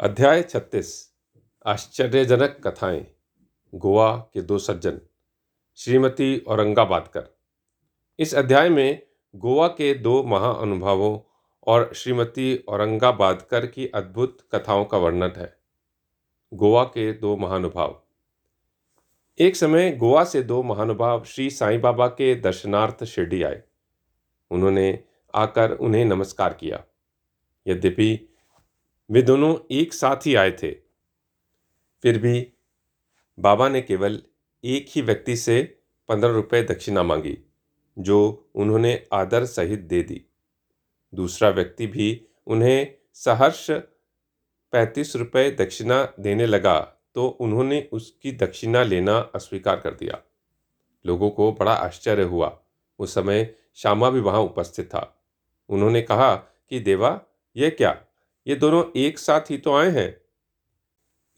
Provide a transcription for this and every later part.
अध्याय छत्तीस, आश्चर्यजनक कथाएँ, गोवा के दो सज्जन, श्रीमती औरंगाबादकर। इस अध्याय में गोवा के दो महाअनुभावों और श्रीमती औरंगाबादकर की अद्भुत कथाओं का वर्णन है। गोवा के दो महानुभाव। एक समय गोवा से दो महानुभाव श्री साईं बाबा के दर्शनार्थ शिरडी आए। उन्होंने आकर उन्हें नमस्कार किया। यद्यपि वे दोनों एक साथ ही आए थे। फिर भी बाबा ने केवल एक ही व्यक्ति से पंद्रह रुपये दक्षिणा मांगी, जो उन्होंने आदर सहित दे दी। दूसरा व्यक्ति भी उन्हें सहर्ष पैंतीस रुपये दक्षिणा देने लगा तो उन्होंने उसकी दक्षिणा लेना अस्वीकार कर दिया। लोगों को बड़ा आश्चर्य हुआ। उस समय श्यामा भी वहाँ उपस्थित था। उन्होंने कहा कि, देवा यह क्या? ये दोनों एक साथ ही तो आए हैं।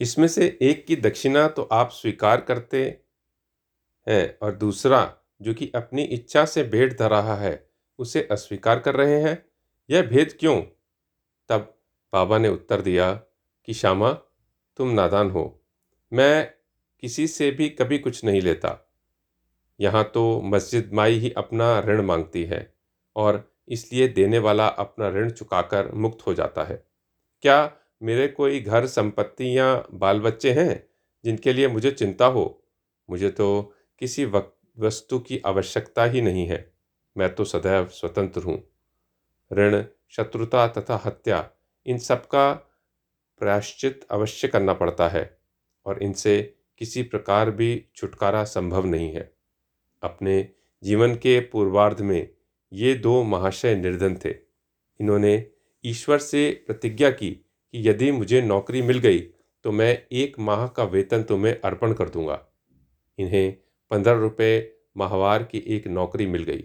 इसमें से एक की दक्षिणा तो आप स्वीकार करते हैं और दूसरा, जो कि अपनी इच्छा से भेंट धर रहा है, उसे अस्वीकार कर रहे हैं। यह भेद क्यों? तब बाबा ने उत्तर दिया कि, श्यामा, तुम नादान हो। मैं किसी से भी कभी कुछ नहीं लेता। यहाँ तो मस्जिद माई ही अपना ऋण मांगती है और इसलिए देने वाला अपना ऋण चुकाकर मुक्त हो जाता है। क्या मेरे कोई घर संपत्ति या बाल बच्चे हैं जिनके लिए मुझे चिंता हो? मुझे तो किसी वस्तु की आवश्यकता ही नहीं है। मैं तो सदैव स्वतंत्र हूँ। ऋण, शत्रुता तथा हत्या, इन सब का प्रायश्चित अवश्य करना पड़ता है और इनसे किसी प्रकार भी छुटकारा संभव नहीं है। अपने जीवन के पूर्वार्ध में ये दो महाशय निर्धन थे। इन्होंने ईश्वर से प्रतिज्ञा की कि यदि मुझे नौकरी मिल गई तो मैं एक माह का वेतन तुम्हें अर्पण कर दूँगा। इन्हें पंद्रह रुपये माहवार की एक नौकरी मिल गई।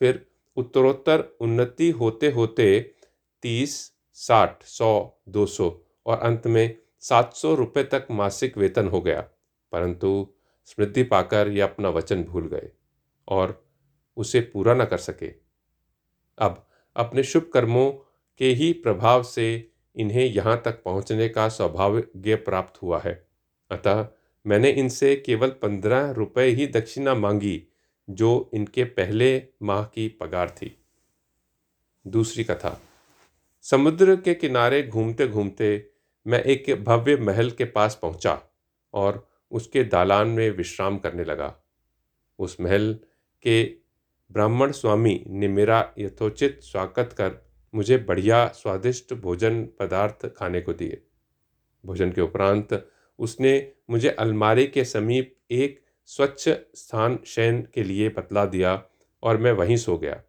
फिर उत्तरोत्तर उन्नति होते होते तीस, साठ, सौ, दो सौ और अंत में सात सौ रुपये तक मासिक वेतन हो गया, परंतु स्मृति पाकर ये अपना वचन भूल गए और उसे पूरा न कर सके। अब अपने शुभ कर्मों के ही प्रभाव से इन्हें यहाँ तक पहुँचने का सौभाग्य प्राप्त हुआ है। अतः मैंने इनसे केवल पंद्रह रुपये ही दक्षिणा मांगी, जो इनके पहले माह की पगार थी। दूसरी कथा। समुद्र के किनारे घूमते घूमते मैं एक भव्य महल के पास पहुँचा और उसके दालान में विश्राम करने लगा। उस महल के ब्राह्मण स्वामी ने मेरा यथोचित स्वागत कर मुझे बढ़िया स्वादिष्ट भोजन पदार्थ खाने को दिए। भोजन के उपरांत उसने मुझे अलमारी के समीप एक स्वच्छ स्थान शयन के लिए बतला दिया और मैं वहीं सो गया।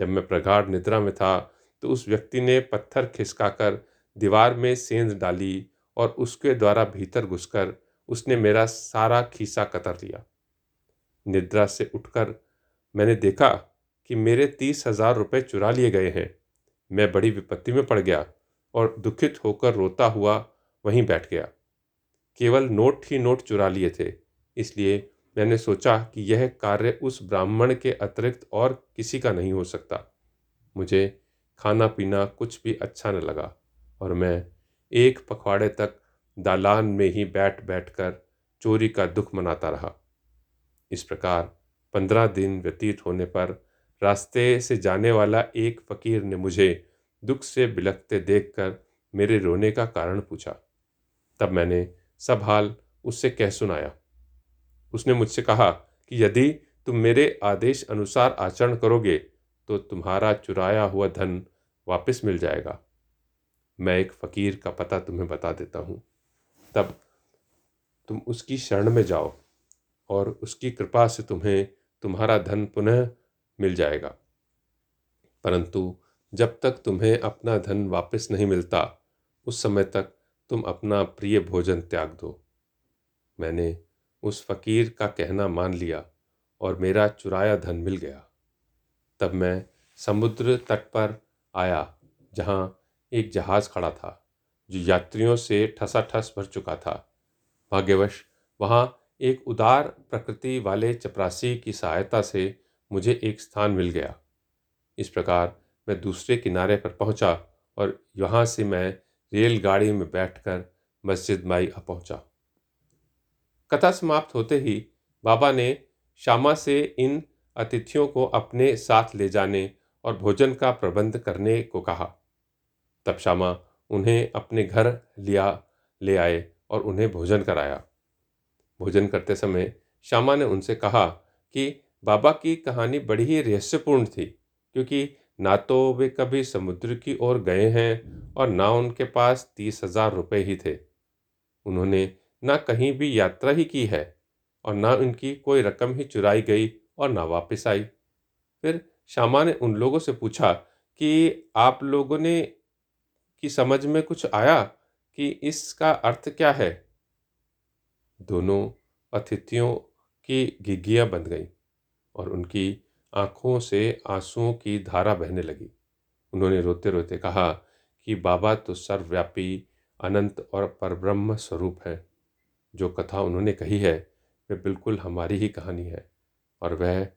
जब मैं प्रगाढ़ निद्रा में था तो उस व्यक्ति ने पत्थर खिसकाकर दीवार में सेंध डाली और उसके द्वारा भीतर घुसकर उसने मेरा सारा खीसा कतर लिया। निद्रा से उठकर मैंने देखा कि मेरे तीस हज़ार रुपये चुरा लिए गए हैं। मैं बड़ी विपत्ति में पड़ गया और दुखित होकर रोता हुआ वहीं बैठ गया। केवल नोट ही नोट चुरा लिए थे, इसलिए मैंने सोचा कि यह कार्य उस ब्राह्मण के अतिरिक्त और किसी का नहीं हो सकता। मुझे खाना पीना कुछ भी अच्छा न लगा और मैं एक पखवाड़े तक दालान में ही बैठ बैठ कर चोरी का दुख मनाता रहा। इस प्रकार पंद्रह दिन व्यतीत होने पर रास्ते से जाने वाला एक फकीर ने मुझे दुख से बिलखते देखकर मेरे रोने का कारण पूछा। तब मैंने सब हाल उससे कह सुनाया। उसने मुझसे कहा कि यदि तुम मेरे आदेश अनुसार आचरण करोगे तो तुम्हारा चुराया हुआ धन वापस मिल जाएगा। मैं एक फ़कीर का पता तुम्हें बता देता हूँ। तब तुम उसकी शरण में जाओ और उसकी कृपा से तुम्हें तुम्हारा धन पुनः मिल जाएगा। परंतु जब तक तुम्हें अपना धन वापस नहीं मिलता, उस समय तक तुम अपना प्रिय भोजन त्याग दो। मैंने उस फकीर का कहना मान लिया और मेरा चुराया धन मिल गया। तब मैं समुद्र तट पर आया, जहाँ एक जहाज़ खड़ा था, जो यात्रियों से ठसाठस भर चुका था। भाग्यवश, वहाँ एक उदार प्रकृति वाले चपरासी की सहायता से मुझे एक स्थान मिल गया। इस प्रकार मैं दूसरे किनारे पर पहुँचा और यहाँ से मैं रेलगाड़ी में बैठकर मस्जिद माई आ पहुँचा। कथा समाप्त होते ही बाबा ने श्यामा से इन अतिथियों को अपने साथ ले जाने और भोजन का प्रबंध करने को कहा। तब श्यामा उन्हें अपने घर लिया, ले आए और उन्हें भोजन कराया। भोजन करते समय श्यामा ने उनसे कहा कि बाबा की कहानी बड़ी ही रहस्यपूर्ण थी, क्योंकि ना तो वे कभी समुद्र की ओर गए हैं और ना उनके पास तीस हज़ार रुपये ही थे। उन्होंने ना कहीं भी यात्रा ही की है और ना उनकी कोई रकम ही चुराई गई और ना वापस आई। फिर श्यामा ने उन लोगों से पूछा कि आप लोगों ने, की समझ में कुछ आया कि इसका अर्थ क्या है? दोनों अतिथियों की घिघियाँ बंध गईं। और उनकी आँखों से आंसुओं की धारा बहने लगी। उन्होंने रोते रोते कहा कि, बाबा तो सर्वव्यापी, अनंत और परब्रह्म स्वरूप है। जो कथा उन्होंने कही है वह बिल्कुल हमारी ही कहानी है और वह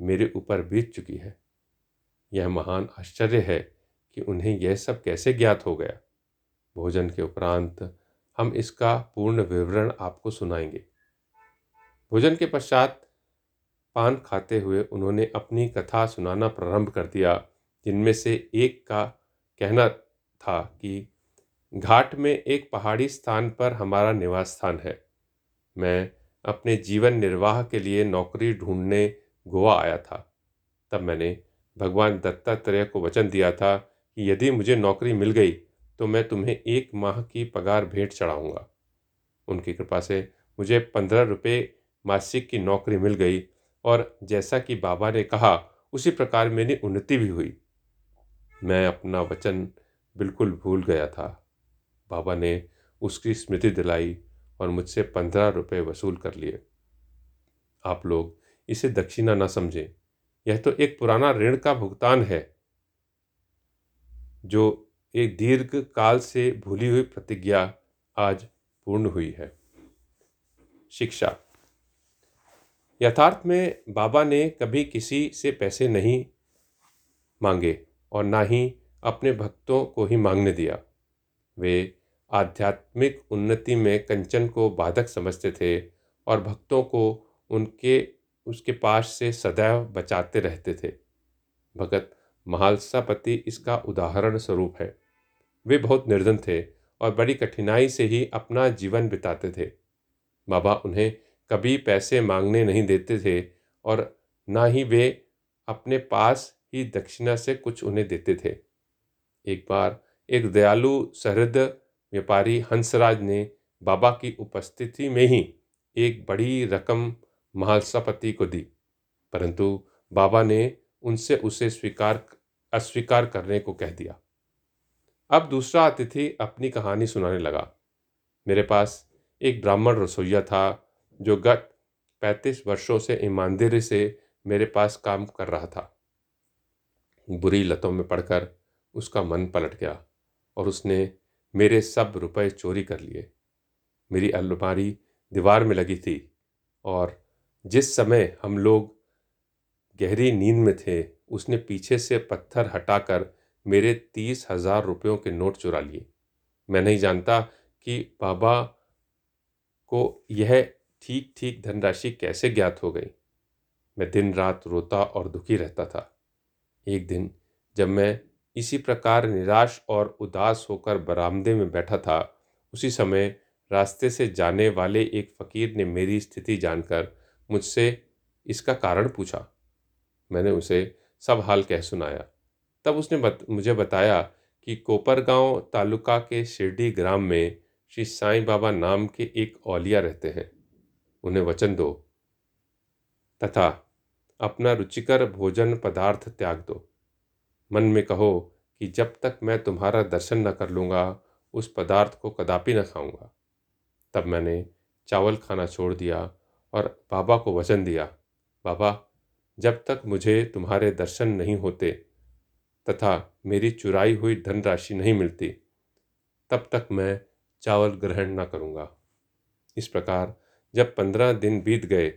मेरे ऊपर बीत चुकी है। यह महान आश्चर्य है कि उन्हें यह सब कैसे ज्ञात हो गया। भोजन के उपरांत हम इसका पूर्ण विवरण आपको सुनाएँगे। भोजन के पश्चात पान खाते हुए उन्होंने अपनी कथा सुनाना प्रारंभ कर दिया, जिनमें से एक का कहना था कि, घाट में एक पहाड़ी स्थान पर हमारा निवास स्थान है। मैं अपने जीवन निर्वाह के लिए नौकरी ढूँढने गोवा आया था। तब मैंने भगवान दत्तात्रेय को वचन दिया था कि यदि मुझे नौकरी मिल गई तो मैं तुम्हें एक माह की पगार भेंट चढ़ाऊँगा। उनकी कृपा से मुझे पंद्रह रुपये मासिक की नौकरी मिल गई और जैसा कि बाबा ने कहा, उसी प्रकार मेरी उन्नति भी हुई। मैं अपना वचन बिल्कुल भूल गया था। बाबा ने उसकी स्मृति दिलाई और मुझसे पंद्रह रुपये वसूल कर लिए। आप लोग इसे दक्षिणा ना समझें। यह तो एक पुराना ऋण का भुगतान है, जो एक दीर्घ काल से भूली हुई प्रतिज्ञा आज पूर्ण हुई है। शिक्षा यथार्थ में बाबा ने कभी किसी से पैसे नहीं मांगे और ना ही अपने भक्तों को ही मांगने दिया। वे आध्यात्मिक उन्नति में कंचन को बाधक समझते थे और भक्तों को उनके, उसके पास से सदैव बचाते रहते थे। भगत महालसापति इसका उदाहरण स्वरूप है। वे बहुत निर्धन थे और बड़ी कठिनाई से ही अपना जीवन बिताते थे। बाबा उन्हें कभी पैसे मांगने नहीं देते थे और ना ही वे अपने पास ही दक्षिणा से कुछ उन्हें देते थे। एक बार एक दयालु सहृद व्यापारी हंसराज ने बाबा की उपस्थिति में ही एक बड़ी रकम महालसापति को दी, परंतु बाबा ने उनसे उसे स्वीकार अस्वीकार करने को कह दिया। अब दूसरा अतिथि अपनी कहानी सुनाने लगा। मेरे पास एक ब्राह्मण रसोईया था जो गत पैंतीस वर्षों से ईमानदारी से मेरे पास काम कर रहा था। बुरी लतों में पड़कर उसका मन पलट गया और उसने मेरे सब रुपए चोरी कर लिए। मेरी अलमारी दीवार में लगी थी और जिस समय हम लोग गहरी नींद में थे, उसने पीछे से पत्थर हटाकर मेरे तीस हज़ार रुपयों के नोट चुरा लिए। मैं नहीं जानता कि बाबा को यह ठीक ठीक धनराशि कैसे ज्ञात हो गई? मैं दिन रात रोता और दुखी रहता था। एक दिन जब मैं इसी प्रकार निराश और उदास होकर बरामदे में बैठा था उसी समय रास्ते से जाने वाले एक फ़कीर ने मेरी स्थिति जानकर मुझसे इसका कारण पूछा। मैंने उसे सब हाल कह सुनाया। तब उसने बत, मुझे बताया कि कोपरगांव तालुका के शिरडी ग्राम में श्री साईं बाबा नाम के एक औलिया रहते हैं। उन्हें वचन दो। तथा अपना रुचिकर भोजन पदार्थ त्याग दो। मन में कहो कि जब तक मैं तुम्हारा दर्शन न कर लूँगा, उस पदार्थ को कदापि न खाऊँगा। तब मैंने चावल खाना छोड़ दिया और बाबा को वचन दिया, बाबा, जब तक मुझे तुम्हारे दर्शन नहीं होते तथा मेरी चुराई हुई धनराशि नहीं मिलती, तब तक मैं चावल ग्रहण न करूँगा। इस प्रकार जब पंद्रह दिन बीत गए,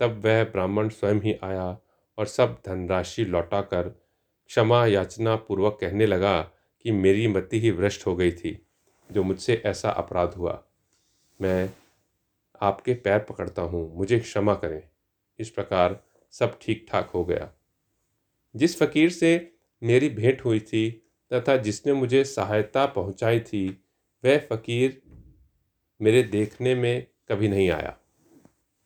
तब वह ब्राह्मण स्वयं ही आया और सब धनराशि लौटाकर क्षमा याचना पूर्वक कहने लगा कि मेरी मति ही भ्रष्ट हो गई थी, जो मुझसे ऐसा अपराध हुआ। मैं आपके पैर पकड़ता हूँ, मुझे क्षमा करें। इस प्रकार सब ठीक ठाक हो गया। जिस फकीर से मेरी भेंट हुई थी तथा जिसने मुझे सहायता पहुंचाई थी, वह फकीर मेरे देखने में कभी नहीं आया।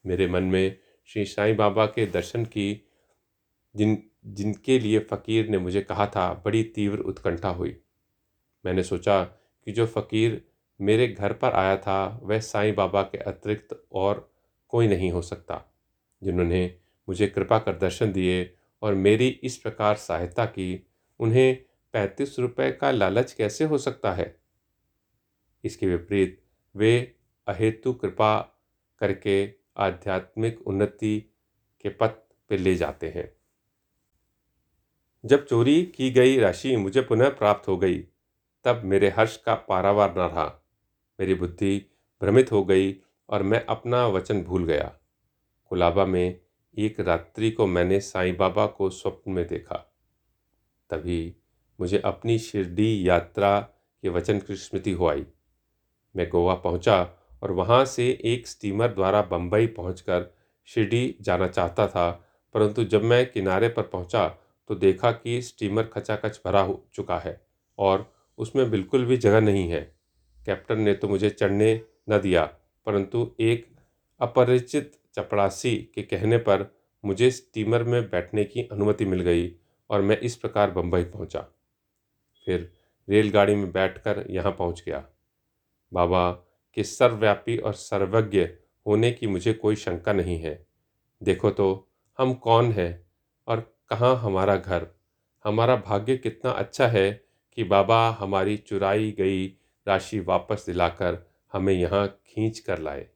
मेरे मन में श्री साईं बाबा के दर्शन की, जिन, जिनके लिए फ़कीर ने मुझे कहा था, बड़ी तीव्र उत्कंठा हुई। मैंने सोचा कि जो फ़कीर मेरे घर पर आया था, वह साईं बाबा के अतिरिक्त और कोई नहीं हो सकता, जिन्होंने मुझे कृपा कर दर्शन दिए और मेरी इस प्रकार सहायता की। उन्हें पैंतीस रुपये का लालच कैसे हो सकता है? इसके विपरीत वे अहेतु कृपा करके आध्यात्मिक उन्नति के पथ पर ले जाते हैं। जब चोरी की गई राशि मुझे पुनः प्राप्त हो गई, तब मेरे हर्ष का पारावार न रहा। मेरी बुद्धि भ्रमित हो गई और मैं अपना वचन भूल गया। कुलाबा में एक रात्रि को मैंने साईं बाबा को स्वप्न में देखा। तभी मुझे अपनी शिरडी यात्रा के वचन की स्मृति हो आई। मैं गोवा पहुँचा और वहाँ से एक स्टीमर द्वारा बम्बई पहुंचकर शिरडी जाना चाहता था। परंतु जब मैं किनारे पर पहुँचा तो देखा कि स्टीमर खचाखच भरा हो चुका है और उसमें बिल्कुल भी जगह नहीं है। कैप्टन ने तो मुझे चढ़ने न दिया, परंतु एक अपरिचित चपड़ासी के कहने पर मुझे स्टीमर में बैठने की अनुमति मिल गई और मैं इस प्रकार बम्बई पहुँचा। फिर रेलगाड़ी में बैठकर यहाँ पहुँच गया। बाबा के सर्वव्यापी और सर्वज्ञ होने की मुझे कोई शंका नहीं है। देखो तो हम कौन हैं और कहाँ हमारा घर? हमारा भाग्य कितना अच्छा है कि बाबा हमारी चुराई गई राशि वापस दिलाकर हमें यहाँ खींच कर लाए।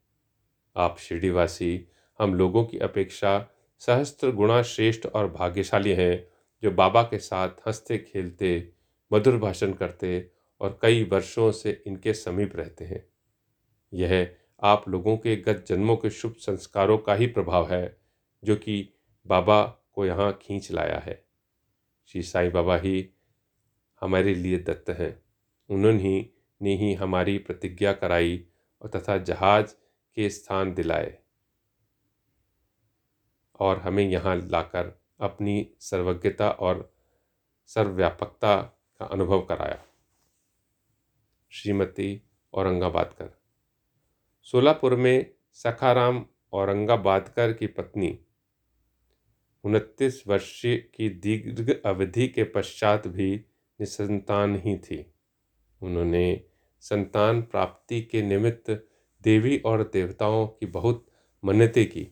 आप शिरडीवासी, हम लोगों की अपेक्षा सहस्त्र गुणा श्रेष्ठ और भाग्यशाली हैं जो बाबा के साथ हँसते, खेलते, मधुर भाषण करते और कई वर्षों से इनके समीप रहते हैं। यह आप लोगों के गत जन्मों के शुभ संस्कारों का ही प्रभाव है, जो कि बाबा को यहाँ खींच लाया है। श्री साईं बाबा ही हमारे लिए दत्त हैं। उन्होंने ही ने ही हमारी प्रतिज्ञा कराई और तथा जहाज़ के स्थान दिलाए और हमें यहाँ लाकर अपनी सर्वज्ञता और सर्वव्यापकता का अनुभव कराया। श्रीमती औरंगाबादकर सोलापुर में सखाराम औरंगाबादकर की पत्नी। उनतीस वर्ष की दीर्घ अवधि के पश्चात भी निसंतान ही थी। उन्होंने संतान प्राप्ति के निमित्त देवी और देवताओं की बहुत मन्नतें की,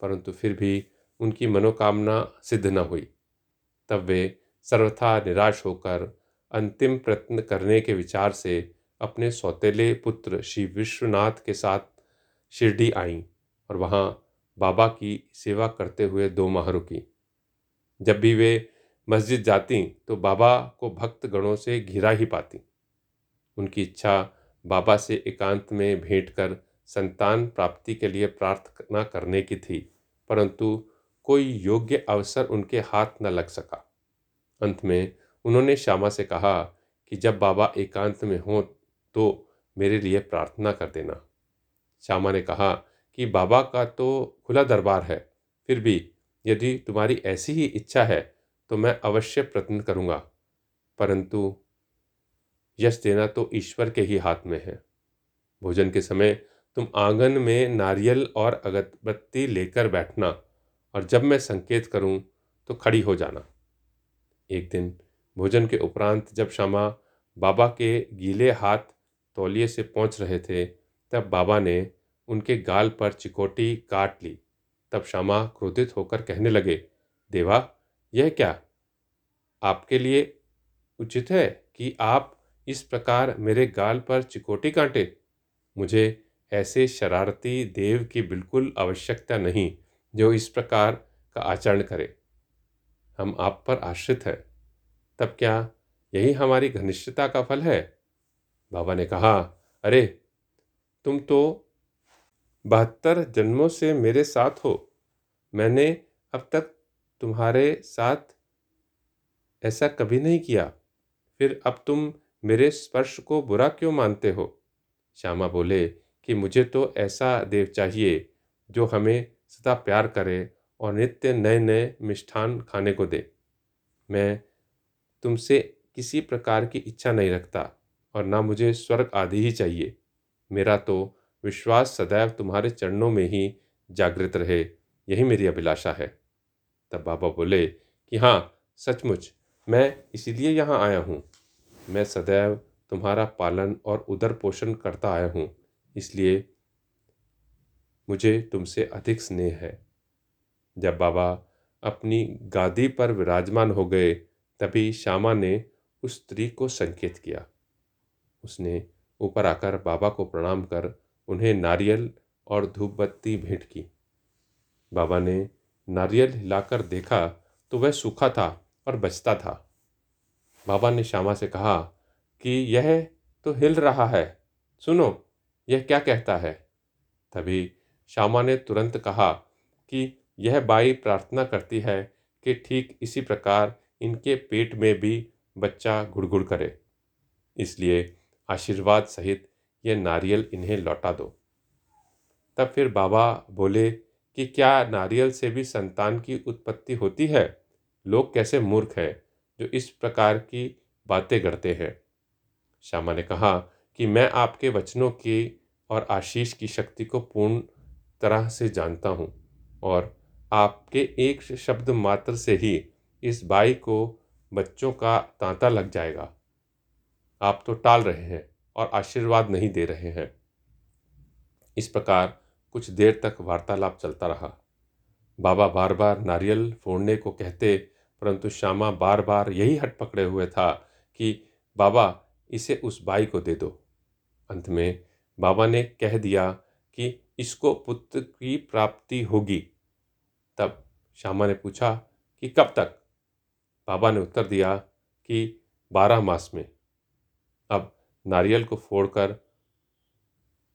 परंतु फिर भी उनकी मनोकामना सिद्ध न हुई। तब वे सर्वथा निराश होकर अंतिम प्रयत्न करने के विचार से अपने सौतेले पुत्र श्री विश्वनाथ के साथ शिरडी आईं और वहाँ बाबा की सेवा करते हुए दो माह रुकी जब भी वे मस्जिद जाती तो बाबा को भक्त गणों से घिरा ही पाती। उनकी इच्छा बाबा से एकांत में भेंट कर संतान प्राप्ति के लिए प्रार्थना करने की थी, परंतु कोई योग्य अवसर उनके हाथ न लग सका। अंत में उन्होंने श्यामा से कहा कि जब बाबा एकांत में हों तो मेरे लिए प्रार्थना कर देना। श्यामा ने कहा कि, बाबा का तो खुला दरबार है, फिर भी यदि तुम्हारी ऐसी ही इच्छा है तो मैं अवश्य प्रयत्न करूँगा। परंतु यश देना तो ईश्वर के ही हाथ में है। भोजन के समय तुम आँगन में नारियल और अगरबत्ती लेकर बैठना, और जब मैं संकेत करूँ तो खड़ी हो जाना। एक दिन भोजन के उपरांत जब श्यामा बाबा के गीले हाथ तौलिए से पहुँच रहे थे, तब बाबा ने उनके गाल पर चिकोटी काट ली। तब श्यामा क्रोधित होकर कहने लगे, देवा, यह क्या? आपके लिए उचित है कि आप इस प्रकार मेरे गाल पर चिकोटी काटे? मुझे ऐसे शरारती देव की बिल्कुल आवश्यकता नहीं, जो इस प्रकार का आचरण करे। हम आप पर आश्रित हैं। तब क्या यही हमारी घनिष्ठता का फल है? बाबा ने कहा, अरे, तुम तो बहत्तर जन्मों से मेरे साथ हो। मैंने अब तक तुम्हारे साथ ऐसा कभी नहीं किया। फिर अब तुम मेरे स्पर्श को बुरा क्यों मानते हो? श्यामा बोले, कि मुझे तो ऐसा देव चाहिए जो हमें सदा प्यार करे और नित्य नए नए मिष्ठान खाने को दे। मैं तुमसे किसी प्रकार की इच्छा नहीं रखता। और ना मुझे स्वर्ग आदि ही चाहिए। मेरा तो विश्वास सदैव तुम्हारे चरणों में ही जागृत रहे, यही मेरी अभिलाषा है। तब बाबा बोले कि हाँ सचमुच, मैं इसीलिए यहाँ आया हूँ। मैं सदैव तुम्हारा पालन और उदर पोषण करता आया हूँ, इसलिए मुझे तुमसे अधिक स्नेह है। जब बाबा अपनी गादी पर विराजमान हो गए, तभी श्यामा ने उस स्त्री को संकेत किया। उसने ऊपर आकर बाबा को प्रणाम कर उन्हें नारियल और धूपबत्ती भेंट की। बाबा ने नारियल हिलाकर देखा तो वह सूखा था और बचता था। बाबा ने श्यामा से कहा कि यह तो हिल रहा है, सुनो, यह क्या कहता है? तभी श्यामा ने तुरंत कहा कि यह बाई प्रार्थना करती है कि ठीक इसी प्रकार इनके पेट में भी बच्चा गुड़गुड़ करे। इसलिए आशीर्वाद सहित ये नारियल इन्हें लौटा दो। तब फिर बाबा बोले कि क्या नारियल से भी संतान की उत्पत्ति होती है? लोग कैसे मूर्ख हैं जो इस प्रकार की बातें करते हैं? श्यामा ने कहा कि मैं आपके वचनों की और आशीष की शक्ति को पूर्ण तरह से जानता हूँ और आपके एक शब्द मात्र से ही इस बाई को बच्चों का तांता लग जाएगा। आप तो टाल रहे हैं और आशीर्वाद नहीं दे रहे हैं। इस प्रकार कुछ देर तक वार्तालाप चलता रहा। बाबा बार बार नारियल फोड़ने को कहते, परंतु श्यामा बार बार यही हट पकड़े हुए था कि, बाबा, इसे उस बाई को दे दो। अंत में बाबा ने कह दिया कि, इसको पुत्र की प्राप्ति होगी। तब श्यामा ने पूछा कि, कब तक? बाबा ने उत्तर दिया कि, बारह मास में। अब नारियल को फोड़कर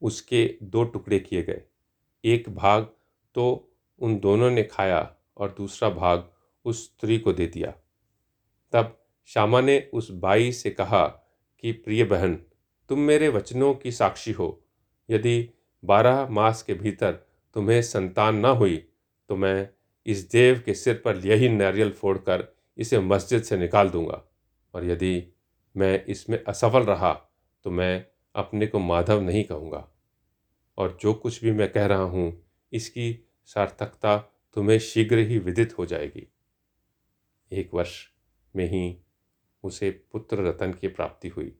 उसके दो टुकड़े किए गए। एक भाग तो उन दोनों ने खाया और दूसरा भाग उस स्त्री को दे दिया। तब श्यामा ने उस बाई से कहा कि, प्रिय बहन, तुम मेरे वचनों की साक्षी हो। यदि बारह मास के भीतर तुम्हें संतान न हुई तो मैं इस देव के सिर पर यही नारियल फोड़कर इसे मस्जिद से निकाल दूँगा। और यदि मैं इसमें असफल रहा तो मैं अपने को माधव नहीं कहूँगा। और जो कुछ भी मैं कह रहा हूँ, इसकी सार्थकता तुम्हें शीघ्र ही विदित हो जाएगी। एक वर्ष में ही उसे पुत्र रतन की प्राप्ति हुई।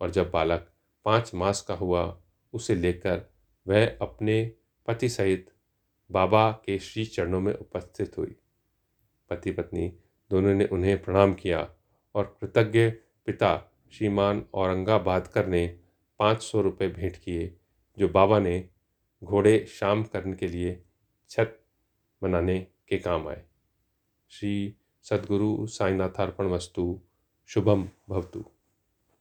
और जब बालक पाँच मास का हुआ, उसे लेकर वह अपने पति सहित बाबा के श्री चरणों में उपस्थित हुई। पति पत्नी दोनों ने उन्हें प्रणाम किया और कृतज्ञ पिता श्रीमान औरंगाबादकर ने पाँच सौ रुपये भेंट किए, जो बाबा ने घोड़े शाम करने के लिए छत बनाने के काम आए। श्री सदगुरु साईनाथार्पण वस्तु, शुभम भवतु।